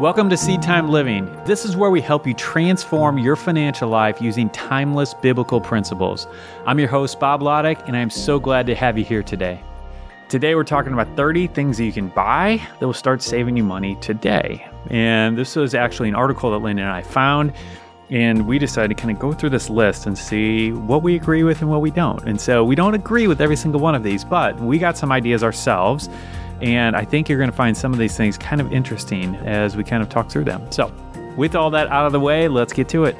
Welcome to Seed Time Living. This is where we help you transform your financial life using timeless biblical principles. I'm your host, Bob Lotich, and I'm so glad to have you here today. Today, we're talking about 30 things that you can buy that will start saving you money today. And this was actually an article that Lynn and I found, and we decided to kind of go through this list and see what we agree with and what we don't. And so we don't agree with every single one of these, but we got some ideas ourselves. And I think you're going to find some of these things kind of interesting as we kind of talk through them. So, with all that out of the way, let's get to it.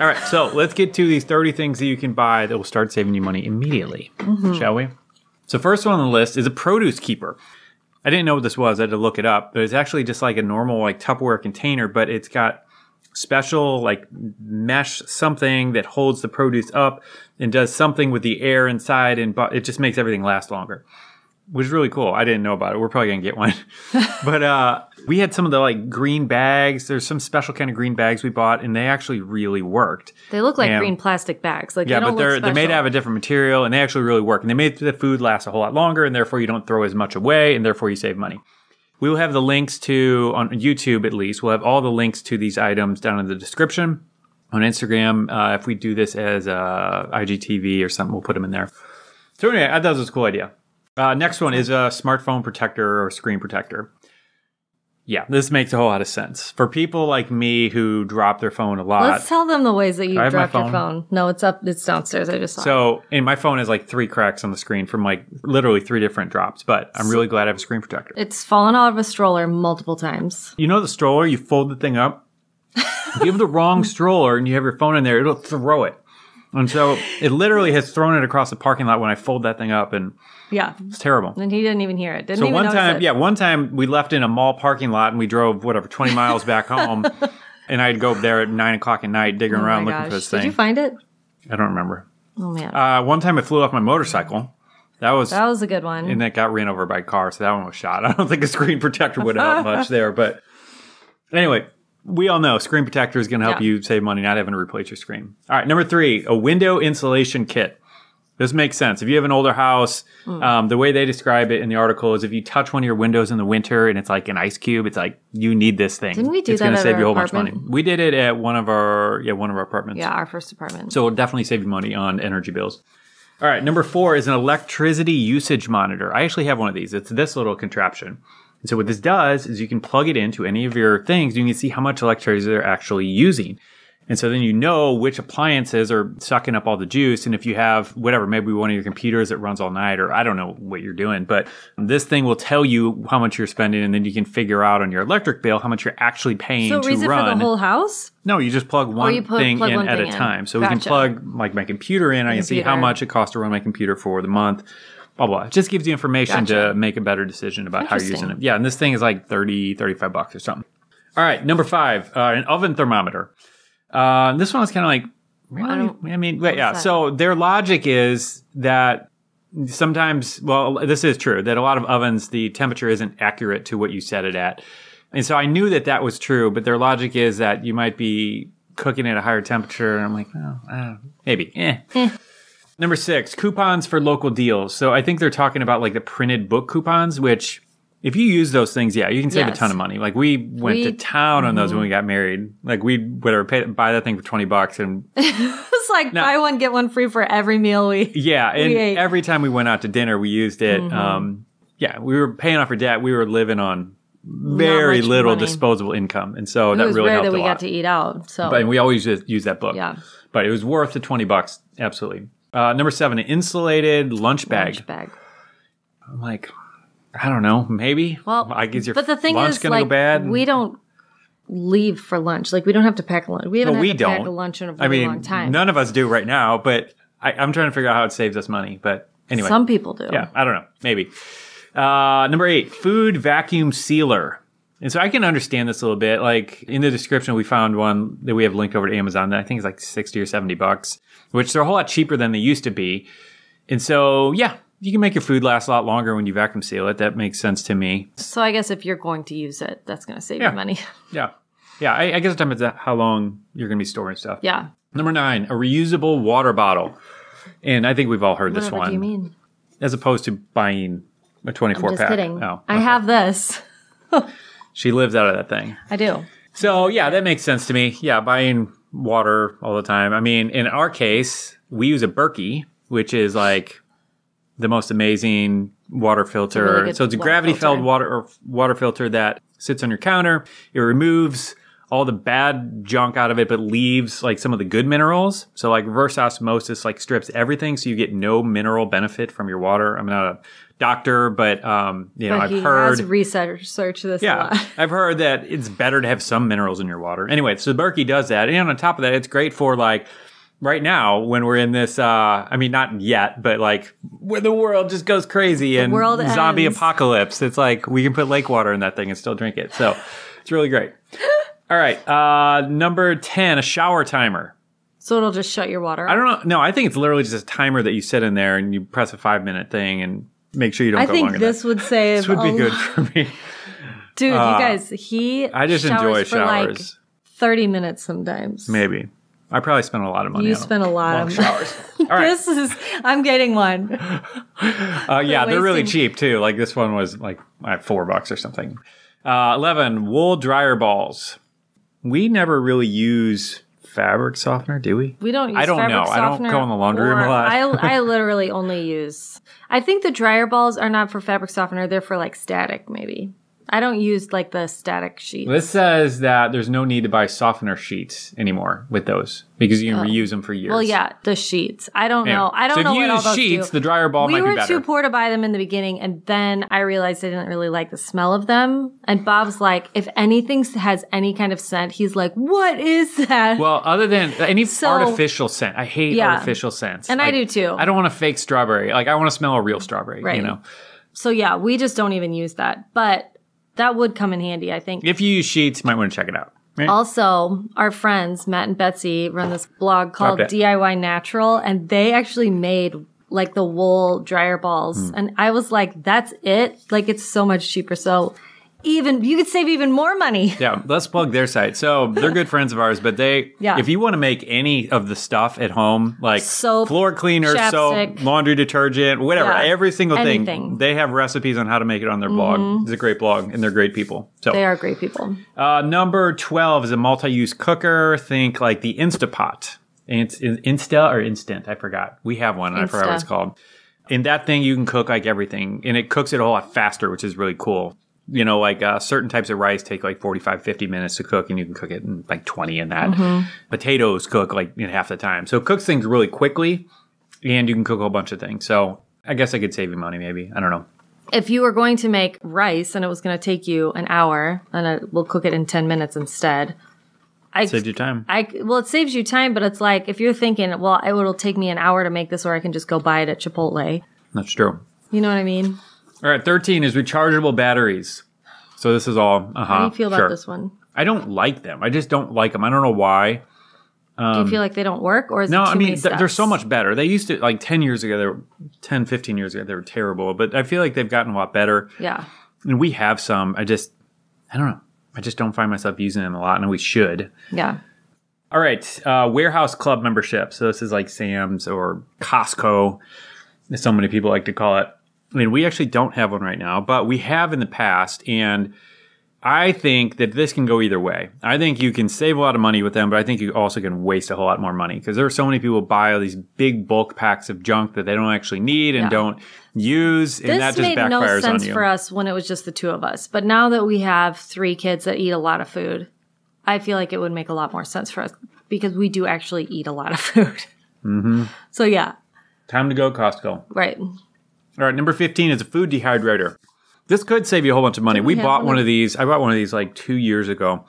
All right, so let's get to these 30 things that you can buy that will start saving you money immediately, mm-hmm. shall we? So, first one on the list is a produce keeper. I didn't know what this was. I had to look it up, but it's actually just like a normal like Tupperware container, but it's got special like mesh something that holds the produce up and does something with the air inside and bu- it just makes everything last longer which is really cool. I didn't know about it. We're probably gonna get one. But uh we had some of the like green bags. There's some special kind of green bags we bought and they actually really worked. They look like And- green plastic bags. Like yeah they don't but they're they're made out of a different material and they actually really work and they made the food last a whole lot longer and therefore you don't throw as much away and therefore you save money we will have the links to on YouTube at least. We'll have all the links to these items down in the description on Instagram. Uh, if we do this as uh, IGTV or something, we'll put them in there. So anyway, I thought this was a cool idea. Uh, next one is a smartphone protector or screen protector. Yeah, this makes a whole lot of sense for people like me who drop their phone a lot. Let's tell them the ways that you my dropped your phone? phone. No, it's up. It's downstairs. I just saw. it. So, and my phone has like three cracks on the screen from like literally three different drops. But I'm really glad I have a screen protector. it's fallen out of a stroller multiple times. You know the stroller, you fold the thing up. You have the wrong stroller and you have your phone in there, it'll throw it. And so it literally has thrown it across the parking lot when I fold that thing up, and Yeah, it's terrible. and he didn't even hear it. Didn't So one time, it. yeah, one time we left in a mall parking lot and we drove whatever twenty miles back home, and I'd go there at nine o'clock at night digging Oh around looking gosh. for this thing. Did you find it? I don't remember. Oh man, Uh, one time it flew off my motorcycle. That was that was a good one. and that got ran over by a car, so that one was shot. I don't think a screen protector would help much there, but anyway, we all know screen protector is going to help Yeah. you save money, not having to replace your screen. All right, number three, a window insulation kit. This makes sense. If you have an older house, Hmm. um, the way they describe it in the article is if you touch one of your windows in the winter and it's like an ice cube, it's like you need this thing. Didn't we do it's that gonna save you a whole bunch of money. We did it at one of our yeah one of our apartments. yeah, our first apartment. So it'll definitely save you money on energy bills. All right, number four is an electricity usage monitor. I actually have one of these. It's this little contraption. And so what this does is you can plug it into any of your things. You can see how much electricity they're actually using. And so then you know which appliances are sucking up all the juice. And if you have whatever, maybe one of your computers that runs all night, or I don't know what you're doing, but this thing will tell you how much you're spending. And then you can figure out on your electric bill how much you're actually paying so to is it run. for the whole house? No, you just plug oh, one put- thing plug in one at thing a in. time. So we can plug like my computer in. I can see how much it costs to run my computer for the month. Blah blah. It just gives you information to make a better decision about how you're using it. Yeah, and this thing is like 30, 35 bucks or something. All right, number five, uh, an oven thermometer. Uh, this one is kind of like, really? don't- I mean, wait, yeah. that? So their logic is that sometimes, well, this is true that a lot of ovens the temperature isn't accurate to what you set it at, and so I knew that that was true. But their logic is that you might be cooking at a higher temperature, and I'm like, oh, I maybe. Eh. Number six, coupons for local deals. So I think they're talking about like the printed book coupons, which if you use those things, yeah, you can save a ton of money. Like we went We- to town on those when we got married. Like we whatever pay, buy that thing for twenty bucks, and It's like buy one get one free for every meal we. yeah, and We. Mm-hmm. every time we went out to dinner, we used it. Um, yeah, we were paying off our debt. We were living on very little money. disposable income, and so It that was really helped that we a lot. got to eat out. So But we always just use that book. yeah, but it was worth the twenty bucks. Absolutely. Uh, number seven, an insulated lunch bag. lunch bag. I'm like, I don't know, maybe. Well, I guess your but the thing lunch is, gonna like, go bad. we don't leave for lunch. Like we don't have to pack lunch. We haven't Well, we to pack don't. a lunch in a I really mean, long time. none of us do right now. But I, I'm trying to figure out how it saves us money. But anyway, Some people do. yeah, I don't know, maybe. Uh, number eight, food vacuum sealer. And so I can understand this a little bit. Like in the description, we found one that we have linked over to Amazon that I think is like 60 or 70 bucks, which they're a whole lot cheaper than they used to be. And so, yeah, you can make your food last a lot longer when you vacuum seal it. That makes sense to me. So I guess if you're going to use it, that's going to save Yeah. you money. Yeah. Yeah. I, I guess it depends on how long you're going to be storing stuff. yeah. Number nine, a reusable water bottle. And I think we've all heard this Whatever one. do you mean? as opposed to buying a 24 I'm Just pack. kidding. Oh, I have this. She lives out of that thing. I do. So yeah, that makes sense to me. Yeah, buying water all the time. I mean, in our case, we use a Berkey, which is like the most amazing water filter. really so it's a gravity filled water or water filter that sits on your counter. It removes all the bad junk out of it, but leaves like some of the good minerals. So like reverse osmosis like strips everything, so you get no mineral benefit from your water. I'm not a doctor, but um, you know, But I've he heard has researched this a yeah, lot. I've heard that it's better to have some minerals in your water. Anyway, so Berkey does that, and on top of that, it's great for like right now when we're in this. uh I mean, not yet, but like where the world just goes crazy and world zombie ends. apocalypse. It's like we can put lake water in that thing and still drink it. So it's really great. All right, uh number ten, a shower timer. So it'll just shut your water I off. don't know. No, I think it's literally just a timer that you sit in there and you press a five minute thing and make sure you don't I go think longer this than would save This would be good lot- for me. Dude, Uh, you guys, he I just showers enjoy for like showers. 30 minutes sometimes. Maybe. I probably spent a lot of money. You on spent a lot of showers. All right. This is I'm getting one. Uh, yeah, they're really cheap too. Like this one was like four bucks or something. Uh, Eleven wool dryer balls. We never really use fabric softener, do we? We don't use I don't fabric know. I don't go in the laundry room a lot. I I literally only use I think the dryer balls are not for fabric softener, they're for like static maybe. I don't use like the static sheet. This says that there's no need to buy softener sheets anymore with those because you can uh, reuse them for years. Oh. Well, yeah, the sheets. I don't Anyway, know. I don't so know if you what all those sheets, do. the dryer ball we might were be better. too poor to buy them in the beginning, and then I realized I didn't really like the smell of them. And Bob's like, if anything has any kind of scent, he's like, "What is that?" Well, other than any So- artificial scent, I hate Yeah. artificial scents, And I do too. I don't want a fake strawberry. Like I want to smell a real strawberry. Right. You know, so yeah, we just don't even use that. But that would come in handy, I think. if you use sheets, you might want to check it out. Right? Also, our friends Matt and Betsy run this blog called DIY Natural, and they actually made like the wool dryer balls. Hmm. And I was like, that's it? Like, it's so much cheaper. So, even you could save even more money. Yeah, let's plug their site. So they're good friends of ours, but they, Yeah. if you want to make any of the stuff at home, like Soap, floor cleaner, soap, laundry detergent, whatever, Yeah, every single anything. thing, they have recipes on how to make it on their blog. It's a great blog, and they're great people. So They are great people. Uh, number 12 is a multi-use cooker. Think like the Instapot. It's Insta or Instant. I forgot. We have one. and I forgot what it's called. In that thing, you can cook like everything and it cooks it a whole lot faster, which is really cool. You know, like uh, certain types of rice take like 45, 50 minutes to cook and you can cook it in like 20 in that. Mm-hmm. Potatoes cook like in half the time. So it cooks things really quickly and you can cook a whole bunch of things. So I guess I could save you money maybe. I don't know. If you were going to make rice and it was going to take you an hour, and it, we'll cook it in 10 minutes instead. I, saved you time. I well, it saves you time, but it's like if you're thinking, well, it will take me an hour to make this, or I can just go buy it at Chipotle. That's true. You know what I mean? All right, 13 is rechargeable batteries. So this is all, uh-huh. How do you feel about sure. this one? I don't like them. I just don't like them. I don't know why. do you feel like they don't work, or is Um, No, I mean, th- they're so much better. They used to, like 10 years ago, they were 10, 15 years ago, they were terrible. But I feel like they've gotten a lot better. Yeah, And we have some. I just, I don't know. I just don't find myself using them a lot, and we should. yeah. All right, uh, warehouse club membership. So this is like Sam's or Costco, as so many people like to call it. I mean, we actually don't have one right now, but we have in the past, and I think that this can go either way. I think you can save a lot of money with them, but I think you also can waste a whole lot more money because there are so many people buy all these big bulk packs of junk that they don't actually need and Yeah. don't use, and This that just made no backfires sense on you. for us when it was just the two of us, but now that we have three kids that eat a lot of food, I feel like it would make a lot more sense for us because we do actually eat a lot of food. Mm-hmm. So yeah, Time to go Costco. right. All right, number 15 is a food dehydrator. This could save you a whole bunch of money. We have bought one of- these. I bought one of these like two years ago,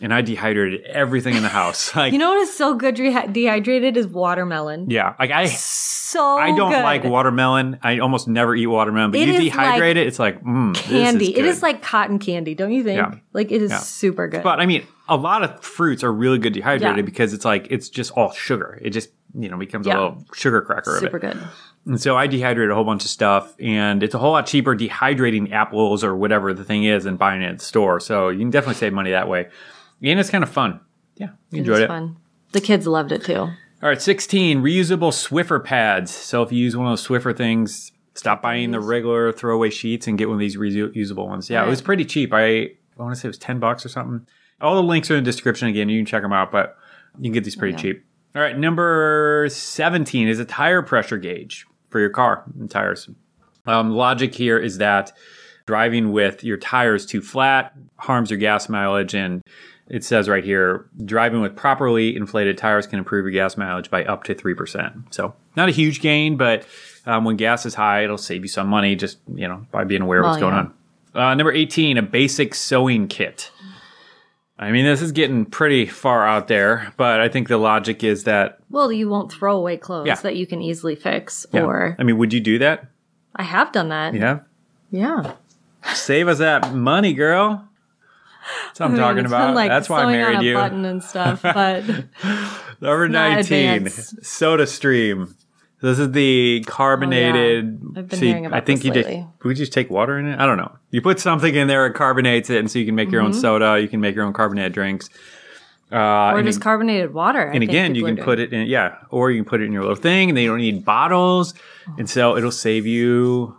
and I dehydrated everything in the house. Like, You know what is so good dehy- dehydrated is watermelon. yeah, like I, So I don't good. like watermelon. I almost never eat watermelon, but It you dehydrate like it, it's like mm, candy. Is it is like cotton candy, don't you think? Yeah. Like it is Yeah. super good. But I mean, a lot of fruits are really good dehydrated Yeah. because it's like it's just all sugar. It just you know becomes Yeah. a little sugar cracker super of it. good. And so I dehydrate a whole bunch of stuff, and it's a whole lot cheaper dehydrating apples or whatever the thing is than buying it at the store. So you can definitely save money that way. And it's kind of fun. Yeah, we It enjoyed it. fun. The kids loved it too. All right, 16, reusable Swiffer pads. So if you use one of those Swiffer things, Stop buying the regular throwaway sheets and get one of these reusable ones. Yeah, it was pretty cheap. I, I want to say it was 10 bucks or something. All the links are in the description again. You can check them out, but you can get these pretty cheap. All right, number 17 is a tire pressure gauge for your car and tires. Um, logic here is that driving with your tires too flat harms your gas mileage. And it says right here, driving with properly inflated tires can improve your gas mileage by up to 3%. So not a huge gain, but um, when gas is high, it'll save you some money just, you know, by being aware of what's Well, going on. Uh, number 18, a basic sewing kit. I mean, this is getting pretty far out there, but I think the logic is that, Well, you won't throw away clothes Yeah. that you can easily fix. yeah. Or I mean, would you do that? I have done that. Yeah. Yeah. Save us that money, girl. That's what I'm I mean, talking about. like That's why I married you. button and stuff, but Number 19, advanced. Soda Stream. This is the carbonated. Oh, I've been see, hearing about I think this you lately. just you just take water in it? I don't know. You put something in there, it carbonates it, and so you can make your own Mm-hmm. soda. You can make your own carbonated drinks. Uh, or just carbonated water. I and again, you can put it in, yeah, or you can put it in your little thing, and they don't need bottles, and so it'll save you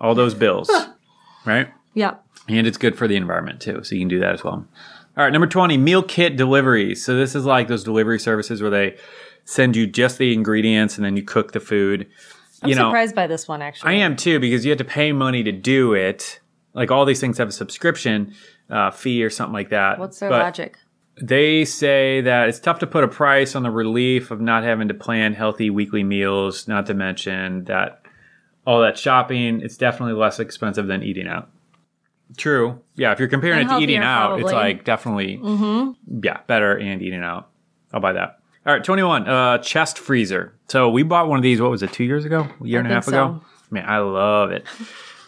all those bills, right? Yeah. And it's good for the environment too. So you can do that as well. All right, number 20, meal kit deliveries. So this is like those delivery services where they send you just the ingredients and then you cook the food. I'm you know, surprised by this one actually. I am too because you have to pay money to do it. Like all these things have a subscription uh, fee or something like that. What's their But logic? They say that it's tough to put a price on the relief of not having to plan healthy weekly meals, not to mention that all that shopping, it's definitely less expensive than eating out. True. Yeah, if you're comparing And it to eating out, it's like definitely yeah, better and eating out. I'll buy that. All right, 21, uh chest freezer. So we bought one of these what was it, 2 years ago? A year I and a half think ago? Man, I love it.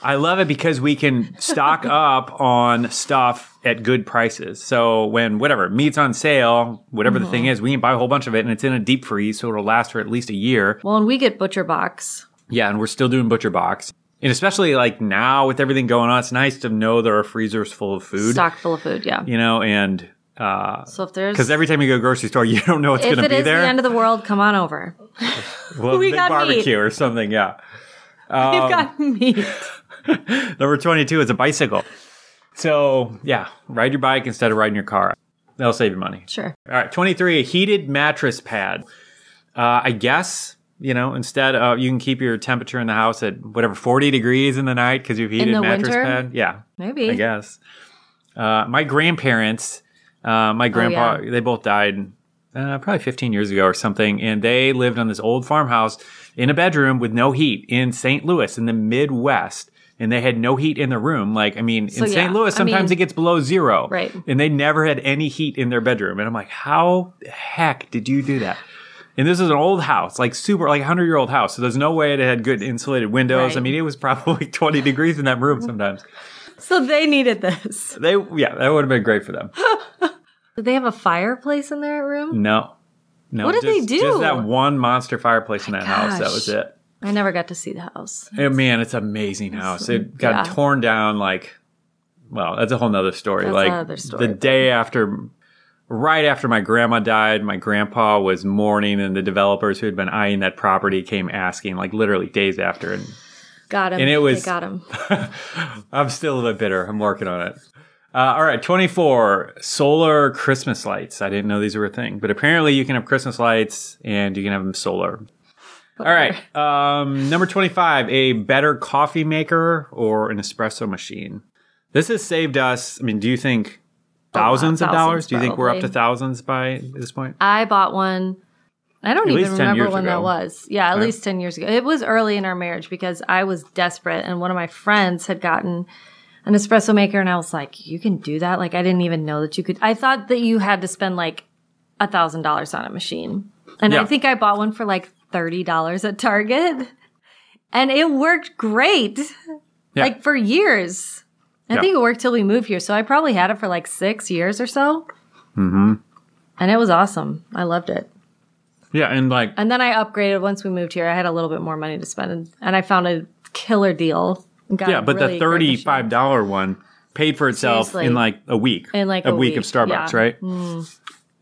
I love it because we can stock up on stuff at good prices. So when whatever meat's on sale, whatever the thing is, we can buy a whole bunch of it and it's in a deep freeze, so it'll last for at least a year. Well, and we get butcher box. Yeah, and we're still doing butcher box. And especially like now with everything going on, it's nice to know there are freezers full of food, Stock full of food, yeah. you know, and uh So if there's because every time you go to a grocery store, you don't know what's going to it be is there. the end of the world, come on over. well, we big got meat. barbecue or something. Yeah. Um, We've got meat. Number 22 is a bicycle. So, yeah, ride your bike instead of riding your car. That'll save you money. Sure. All right, 23, a heated mattress pad. Uh, I guess, you know, instead of you can keep your temperature in the house at whatever, 40 degrees in the night because you've heated mattress winter? pad. Yeah, Maybe. I guess. Uh, my grandparents, uh, my grandpa, Oh, yeah. they both died uh, probably 15 years ago or something, and they lived on this old farmhouse in a bedroom with no heat in St. Louis in the Midwest. And they had no heat in the room. Like, I mean, So, in yeah, St. Louis, I sometimes mean- it gets below zero. Right. And they never had any heat in their bedroom. And I'm like, how the heck did you do that? And this is an old house, like super, like 100 year old house. So there's no way it had good insulated windows. Right. I mean, it was probably 20 degrees in that room sometimes. So they needed this. They, yeah, that would have been great for them. Did they have a fireplace in their room? No. No. What did they do? Just that one monster fireplace in that house. That was it. I never got to see the house. And man, it's an amazing house. It got yeah. torn down like, well, that's a whole nother story. That's like another story. the day after, right after my grandma died, my grandpa was mourning, and the developers who had been eyeing that property came asking, like literally days after. And Got him. And it was- They got him. I'm still a bit bitter. I'm working on it. Uh, all right, 24 solar Christmas lights. I didn't know these were a thing, but apparently you can have Christmas lights and you can have them solar. All right, um, number 25, a better coffee maker or an espresso machine. This has saved us. I mean, do you think thousands of thousands, dollars? Do you think we're up to thousands by this point? I bought one. I don't At even remember when ago. that was. Yeah, at Right. least 10 years ago. It was early in our marriage because I was desperate and one of my friends had gotten an espresso maker and I was like, you can do that? Like, I didn't even know that you could. I thought that you had to spend like a thousand dollars on a machine. And Yeah. I think I bought one for like $30 at Target and it worked great. Yeah. Like for years. I Yeah. think it worked till we moved here. So I probably had it for like six years or so. Mm-hmm. And it was awesome. I loved it. Yeah, and like And then I upgraded once we moved here. I had a little bit more money to spend, and, I found a killer deal. got yeah, but really the thirty-five dollar one paid for itself Seriously. in like a week. In, like, a, a week, of Starbucks, yeah. right?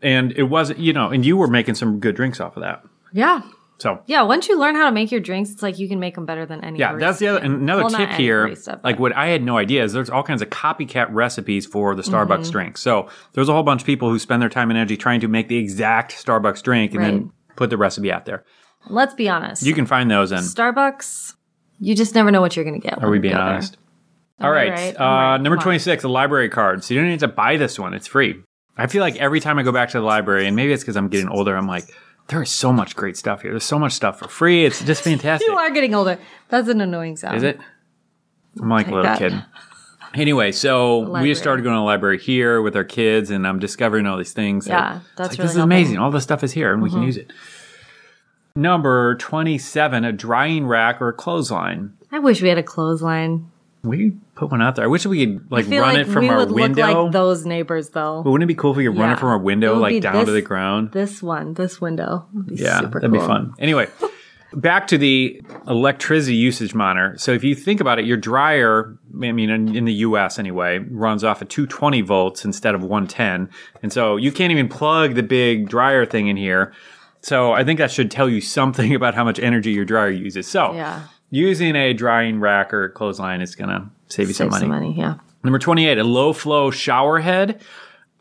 And it wasn't, you know, and you were making some good drinks off of that. Yeah, So Yeah, once you learn how to make your drinks, it's like you can make them better than any. yeah, that's the other can. another Well, tip here. like what I had no idea is there's all kinds of copycat recipes for the Starbucks Mm-hmm. drink. So there's a whole bunch of people who spend their time and energy trying to make the exact Starbucks drink and then Right. Put the recipe out there. Let's be honest. You can find those in. Starbucks, you just never know what you're going to get. Are we being honest? All right. right, Uh, right. Number Come on. 26, the library card. So you don't need to buy this one. It's free. I feel like every time I go back to the library, and maybe it's because I'm getting older, I'm like, there is so much great stuff here. There's so much stuff for free. It's just fantastic. You are getting older. That's an annoying sound. Is it? I'm like a little that. kid. Anyway, so we just started going to the library here with our kids, and I'm discovering all these things. Yeah, that's like, really this is. Mm-hmm. amazing. All this stuff is here, and we can use it. Number 27, a drying rack or a clothesline. I wish we had a clothesline. We put one out there. I wish we could like run like it from our window. like those neighbors, though. But wouldn't it be cool if we could run Yeah. it from our window, like down to the ground? This one, this window, would be yeah, that'd be fun. Anyway, back to the electricity usage monitor. So if you think about it, your dryer, I mean, in, in the U.S. anyway, runs off of 220 volts instead of 110, and so you can't even plug the big dryer thing in here. So I think that should tell you something about how much energy your dryer uses. So Yeah, using a drying rack or clothesline is gonna save you some money. some money. Yeah, Number 28, a low flow shower head.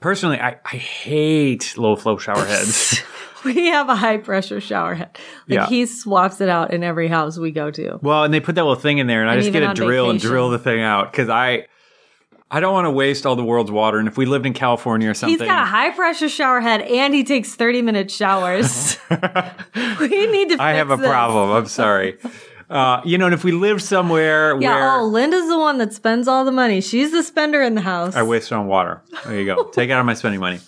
Personally, I, I hate low flow shower heads. we have a high pressure shower head. Like Yeah. he swaps it out in every house we go to. well, and they put that little thing in there, and I just get a drill and drill the thing out because I I don't want to waste all the world's water. And if we lived in California or something, He's got a high pressure shower head and he takes 30 minute showers. we need to I have a this. problem. I'm sorry. Uh, you know, and if we lived somewhere Yeah, where oh, Linda's the one that spends all the money. She's the spender in the house. I waste it on water. There you go. Take out of my spending money.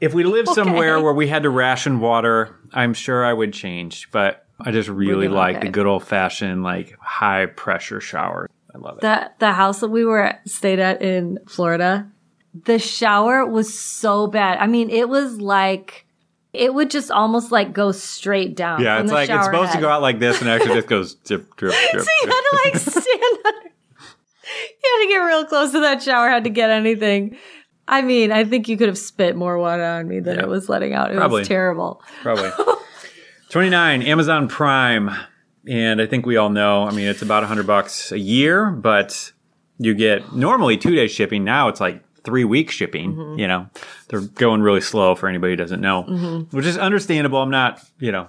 If we lived somewhere where we had to ration water, I'm sure I would change. But I just really like okay. the good old fashioned, like high pressure shower. I love it. the the house that we were at, stayed at in Florida, the shower was so bad. I mean, it was like it would just almost like go straight down. yeah, it's like it's supposed to go out like this, and actually just goes drip, drip, drip. So you had to like stand under. You had to get real close to that shower Had to get anything. I mean, I think you could have spit more water on me than Yeah. it was letting out. It Probably. was terrible. Probably. 29, Amazon Prime. And I think we all know, I mean, it's about 100 bucks a year, but you get normally two days shipping. Now it's like three week shipping. Mm-hmm. You know, they're going really slow for anybody who doesn't know, which is understandable. I'm not, you know,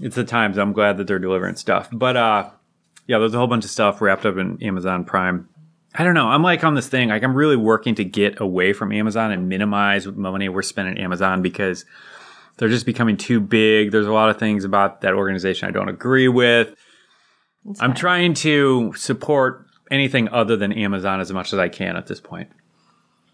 it's the times. I'm glad that they're delivering stuff. But, uh, yeah, there's a whole bunch of stuff wrapped up in Amazon Prime. I don't know. I'm like on this thing. Like I'm really working to get away from Amazon and minimize what money we're spending on Amazon because they're just becoming too big. There's a lot of things about that organization I don't agree with. I'm trying to support anything other than Amazon as much as I can at this point.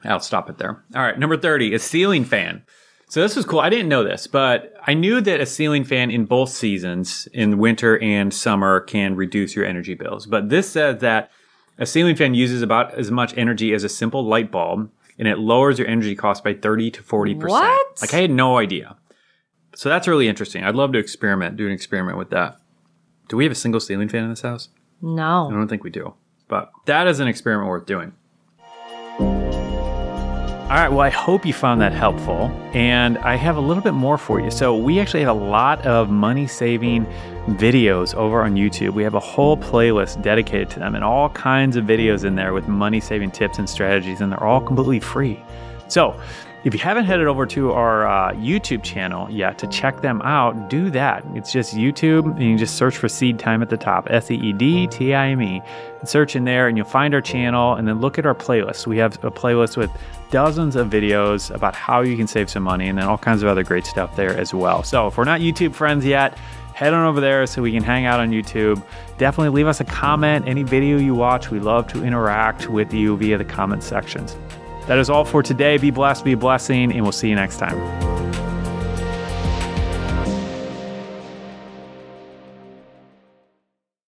I'll stop it there. All right, number 30, a ceiling fan. So this was cool. I didn't know this, but I knew that a ceiling fan in both seasons, in winter and summer, can reduce your energy bills. But this says that a ceiling fan uses about as much energy as a simple light bulb, and it lowers your energy cost by 30 to 40%. What? Like I had no idea. So that's really interesting. I'd love to experiment, do an experiment with that. Do we have a single ceiling fan in this house? No. I don't think we do. But that is an experiment worth doing. All right, well, I hope you found that helpful. And I have a little bit more for you. So, we actually have a lot of money saving videos over on YouTube. We have a whole playlist dedicated to them and all kinds of videos in there with money saving tips and strategies, and they're all completely free. So, if you haven't headed over to our uh, YouTube channel yet to check them out, do that. It's just YouTube, and you just search for Seed Time at the top S E E D T I M E. Search in there, and you'll find our channel, and then look at our playlist. We have a playlist with dozens of videos about how you can save some money, and then all kinds of other great stuff there as well. So, if we're not YouTube friends yet, head on over there so we can hang out on YouTube. Definitely leave us a comment. Any video you watch, we love to interact with you via the comment sections. That is all for today. Be blessed, be a blessing, and we'll see you next time.